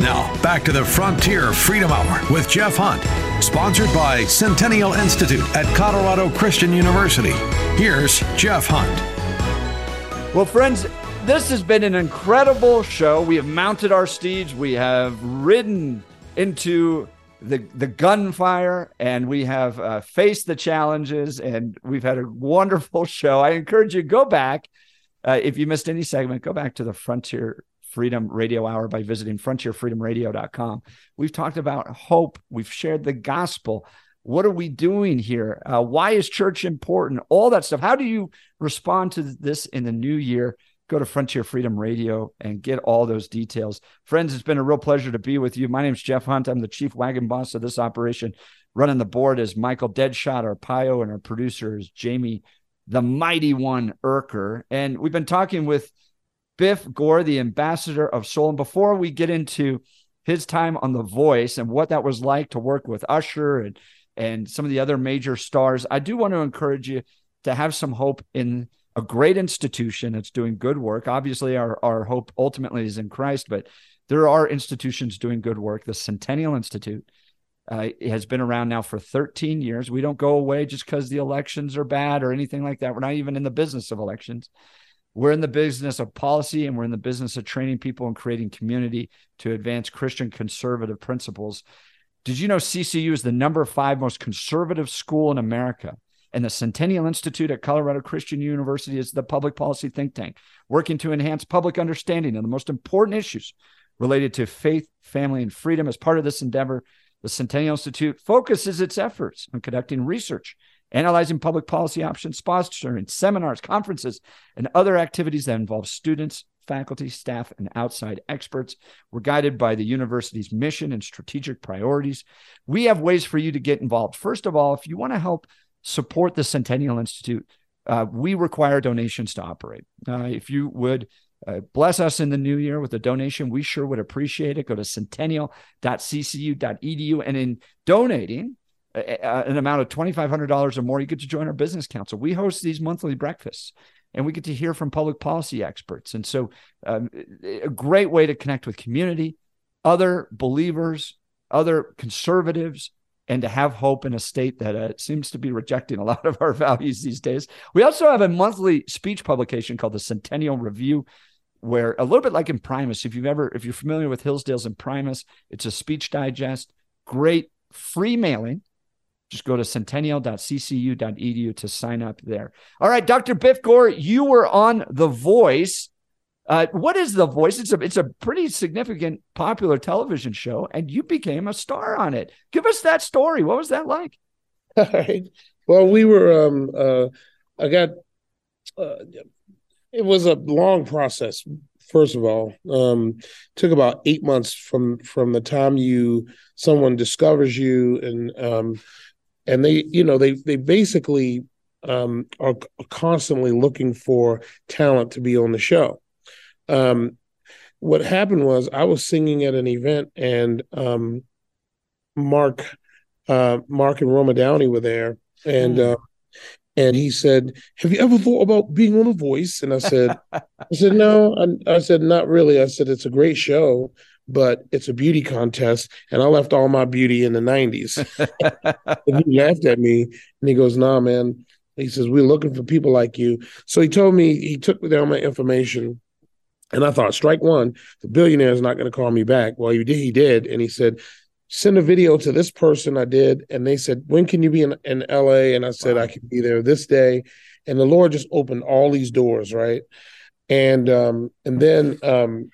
Now, back to the Frontier Freedom Hour with Jeff Hunt, sponsored by Centennial Institute at Colorado Christian University. Here's Jeff Hunt. Well, friends, this has been an incredible show. We have mounted our steeds, we have ridden into the the gunfire and we have uh, faced the challenges and we've had a wonderful show i encourage you go back uh, if you missed any segment go back to the frontier Freedom Radio Hour by visiting frontierfreedomradio.com. We've talked about hope, we've shared the gospel. What are we doing here? Uh, why is church important? All that stuff. How do you respond to this in the new year? Go to Frontier Freedom Radio and get all those details. Friends, it's been a real pleasure to be with you. My name is Jeff Hunt. I'm the chief wagon boss of this operation. Running the board is Michael Deadshot, our PIO, and our producer is Jamie, the mighty one, Erker. And we've been talking with Biff Gore, the ambassador of soul. And before we get into his time on The Voice and what that was like to work with Usher and and some of the other major stars, I do want to encourage you to have some hope in a great institution that's doing good work. Obviously, our, our hope ultimately is in Christ, but there are institutions doing good work. The Centennial Institute uh, has been around now for 13 years. We don't go away just because the elections are bad or anything like that. We're not even in the business of elections. We're in the business of policy and we're in the business of training people and creating community to advance Christian conservative principles. Did you know CCU is the number five most conservative school in America? And the Centennial Institute at Colorado Christian University is the public policy think tank, working to enhance public understanding of the most important issues related to faith, family, and freedom. As part of this endeavor, the Centennial Institute focuses its efforts on conducting research analyzing public policy options, sponsoring seminars, conferences, and other activities that involve students, faculty, staff, and outside experts. We're guided by the university's mission and strategic priorities. We have ways for you to get involved. First of all, if you want to help support the Centennial Institute, uh, we require donations to operate. Uh, if you would uh, bless us in the new year with a donation, we sure would appreciate it. Go to centennial.ccu.edu. And in donating, an amount of $2,500 or more, you get to join our business council. We host these monthly breakfasts and we get to hear from public policy experts. And so, um, a great way to connect with community, other believers, other conservatives, and to have hope in a state that uh, seems to be rejecting a lot of our values these days. We also have a monthly speech publication called the Centennial Review, where a little bit like Imprimis, if you've ever, if you're familiar with Hillsdale's Imprimis, it's a speech digest, great free mailing just go to centennial.ccu.edu to sign up there. All right, Dr. Biff Gore, you were on The Voice. Uh, what is The Voice? It's a it's a pretty significant popular television show, and you became a star on it. Give us that story. What was that like? All right. Well, we were. Um, uh, I got. Uh, it was a long process. First of all, um, took about eight months from from the time you someone discovers you and um, and they you know they they basically um, are constantly looking for talent to be on the show. Um, what happened was I was singing at an event and um, Mark uh, Mark and Roma Downey were there and mm. uh, and he said, "Have you ever thought about being on The Voice?" And I said, "I said no." I, I said, "Not really." I said, "It's a great show." But it's a beauty contest. And I left all my beauty in the 90s. and he laughed at me and he goes, Nah, man. He says, We're looking for people like you. So he told me, he took down my information. And I thought, strike one, the billionaire is not going to call me back. Well, he did, he did. And he said, send a video to this person. I did. And they said, when can you be in, in LA? And I said, wow. I can be there this day. And the Lord just opened all these doors, right? And um, and then um,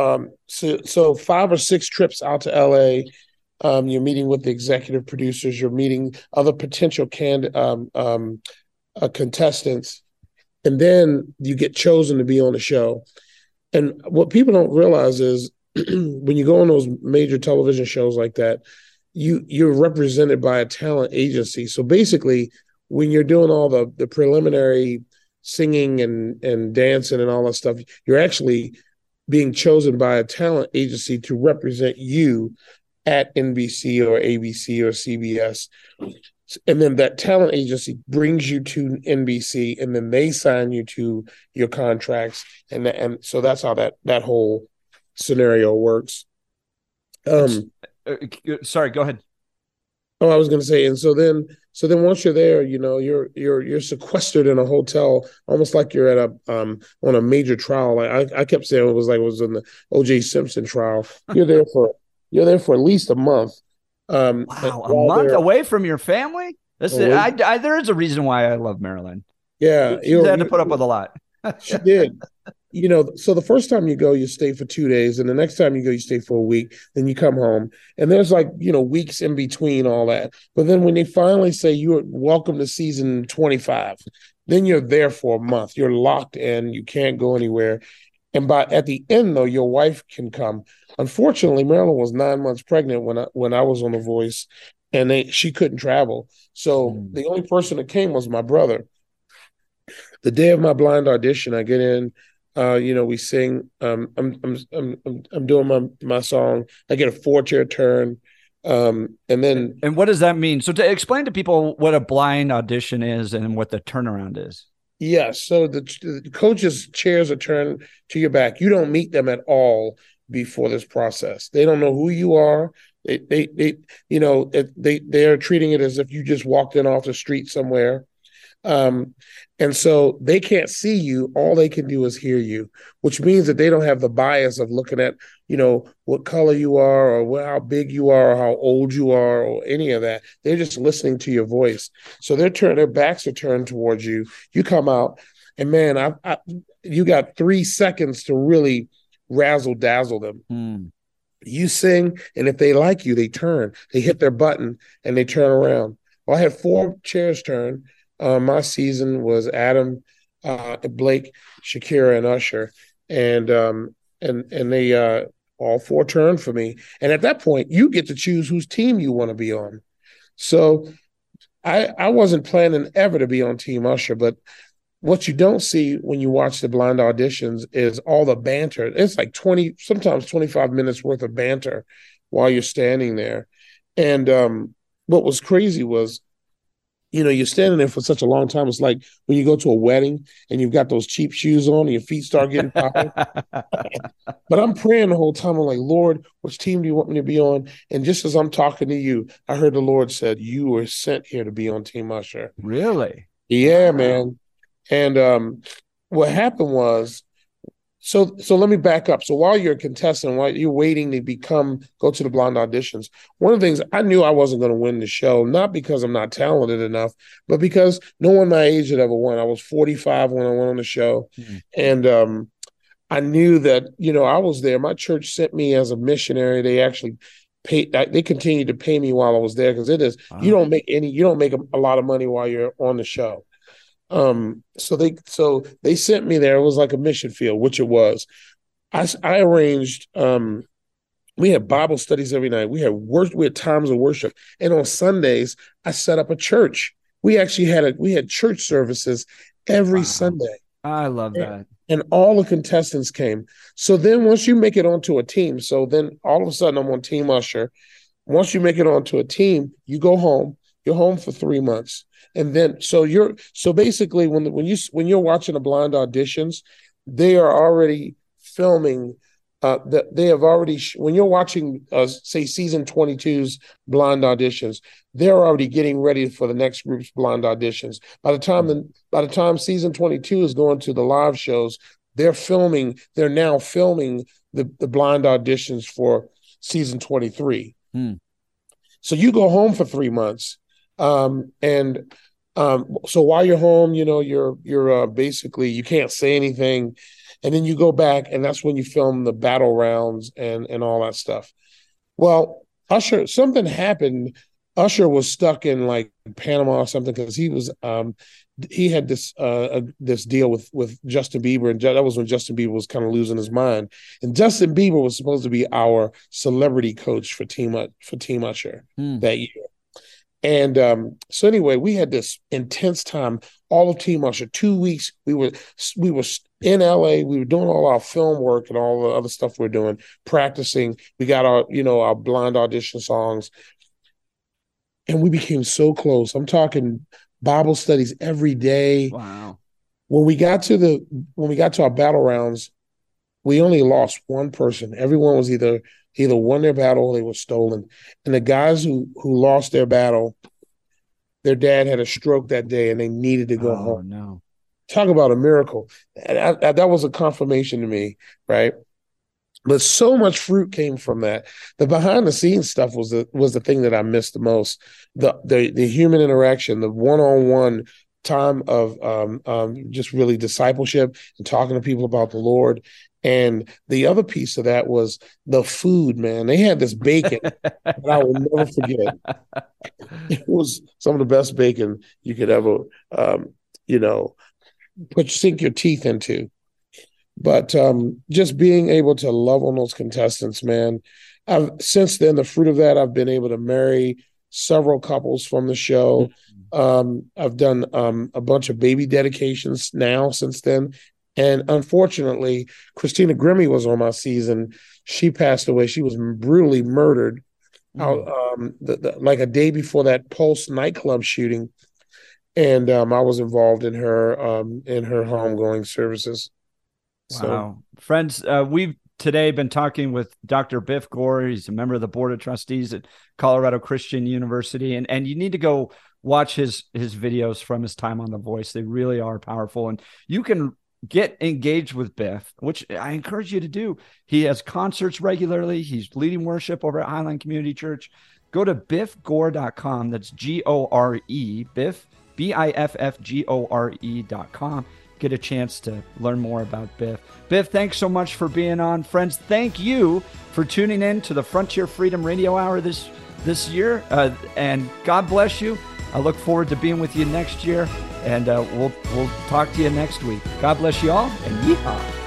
um, so, so five or six trips out to LA. Um, you're meeting with the executive producers. You're meeting other potential can um, um, uh, contestants, and then you get chosen to be on the show. And what people don't realize is when you go on those major television shows like that, you you're represented by a talent agency. So basically, when you're doing all the the preliminary singing and and dancing and all that stuff, you're actually being chosen by a talent agency to represent you at NBC or ABC or CBS. And then that talent agency brings you to NBC and then they sign you to your contracts. And, and so that's how that, that whole scenario works. Um, uh, sorry, go ahead. Oh, I was going to say, and so then, so then once you're there, you know, you're you're you're sequestered in a hotel, almost like you're at a um on a major trial. Like I, I kept saying it was like it was in the O.J. Simpson trial. You're there for you're there for at least a month. Um, wow, a month away from your family. This is, I, I, there is a reason why I love Marilyn. Yeah, you had to put up with a lot. she did you know, so the first time you go, you stay for two days, and the next time you go, you stay for a week. Then you come home, and there's like you know weeks in between all that. But then when they finally say you're welcome to season 25, then you're there for a month. You're locked in. You can't go anywhere. And by at the end, though, your wife can come. Unfortunately, Marilyn was nine months pregnant when I when I was on The Voice, and they she couldn't travel. So mm. the only person that came was my brother. The day of my blind audition, I get in uh, you know, we sing. Um, I'm, I'm I'm I'm doing my my song. I get a four chair turn, um, and then. And what does that mean? So, to explain to people what a blind audition is and what the turnaround is. Yes. So the, the coaches' chairs are turned to your back. You don't meet them at all before this process. They don't know who you are. They, they, they you know, they, they are treating it as if you just walked in off the street somewhere. Um, and so they can't see you. All they can do is hear you, which means that they don't have the bias of looking at, you know, what color you are or how big you are or how old you are or any of that. They're just listening to your voice. So they're turned, their backs are turned towards you. You come out and man, I, I you got three seconds to really razzle dazzle them. Mm. You sing, and if they like you, they turn, they hit their button and they turn around. Well, I had four chairs turn uh, my season was Adam, uh, Blake, Shakira, and Usher, and um, and and they uh, all four turned for me. And at that point, you get to choose whose team you want to be on. So I I wasn't planning ever to be on Team Usher, but what you don't see when you watch the blind auditions is all the banter. It's like 20, sometimes 25 minutes worth of banter while you're standing there. And um, what was crazy was you know, you're standing there for such a long time. It's like when you go to a wedding and you've got those cheap shoes on and your feet start getting tired. but I'm praying the whole time. I'm like, Lord, which team do you want me to be on? And just as I'm talking to you, I heard the Lord said, You were sent here to be on Team Usher. Really? Yeah, wow. man. And um, what happened was so so let me back up. So while you're a contestant, while you're waiting to become go to the blind auditions, one of the things I knew I wasn't going to win the show, not because I'm not talented enough, but because no one my age had ever won. I was 45 when I went on the show. Mm-hmm. And um, I knew that, you know, I was there. My church sent me as a missionary. They actually paid they continued to pay me while I was there because it is wow. you don't make any you don't make a, a lot of money while you're on the show. Um, so they so they sent me there. It was like a mission field, which it was. I, I arranged. Um, we had Bible studies every night. We had work. We had times of worship, and on Sundays I set up a church. We actually had a we had church services every wow. Sunday. I love and, that. And all the contestants came. So then once you make it onto a team, so then all of a sudden I'm on Team Usher. Once you make it onto a team, you go home. You're home for three months. And then so you're so basically when when you when you're watching the blind auditions they are already filming uh that they have already sh- when you're watching uh say season 22's blind auditions they're already getting ready for the next group's blind auditions. By the time the by the time season 22 is going to the live shows they're filming they're now filming the the blind auditions for season 23 hmm. so you go home for three months um, and um, so while you're home, you know, you're you're uh, basically you can't say anything, and then you go back, and that's when you film the battle rounds and and all that stuff. Well, Usher, something happened. Usher was stuck in like Panama or something because he was um, he had this uh, this deal with with Justin Bieber, and that was when Justin Bieber was kind of losing his mind. And Justin Bieber was supposed to be our celebrity coach for team for Team Usher hmm. that year. And um, so anyway, we had this intense time. All of Team Usher, two weeks. We were we were in LA. We were doing all our film work and all the other stuff we are doing, practicing. We got our you know our blind audition songs, and we became so close. I'm talking Bible studies every day. Wow. When we got to the when we got to our battle rounds, we only lost one person. Everyone was either either won their battle or they were stolen. And the guys who who lost their battle, their dad had a stroke that day and they needed to go oh, home. No. Talk about a miracle. And I, I, that was a confirmation to me, right? But so much fruit came from that. The behind the scenes stuff was the was the thing that I missed the most. The the the human interaction, the one on one time of um, um, just really discipleship and talking to people about the Lord. And the other piece of that was the food, man. They had this bacon that I will never forget. It was some of the best bacon you could ever, um, you know, put sink your teeth into. But um, just being able to love on those contestants, man. I've since then the fruit of that I've been able to marry several couples from the show. Um, I've done um, a bunch of baby dedications now since then. And unfortunately, Christina Grimmie was on my season. She passed away. She was brutally murdered mm-hmm. out, um, the, the, like a day before that Pulse nightclub shooting. And um, I was involved in her um, in her homegoing services. So. Wow, friends, uh, we've today been talking with Dr. Biff Gore. He's a member of the board of trustees at Colorado Christian University, and and you need to go watch his his videos from his time on The Voice. They really are powerful, and you can get engaged with Biff, which I encourage you to do. He has concerts regularly. He's leading worship over at Highline Community Church. Go to biffgore.com. That's G O R E, Biff, B I F F G O R E.com get a chance to learn more about Biff. Biff, thanks so much for being on. Friends, thank you for tuning in to the Frontier Freedom Radio Hour this this year. Uh, and God bless you. I look forward to being with you next year, and uh, we'll we'll talk to you next week. God bless you all, and yeehaw.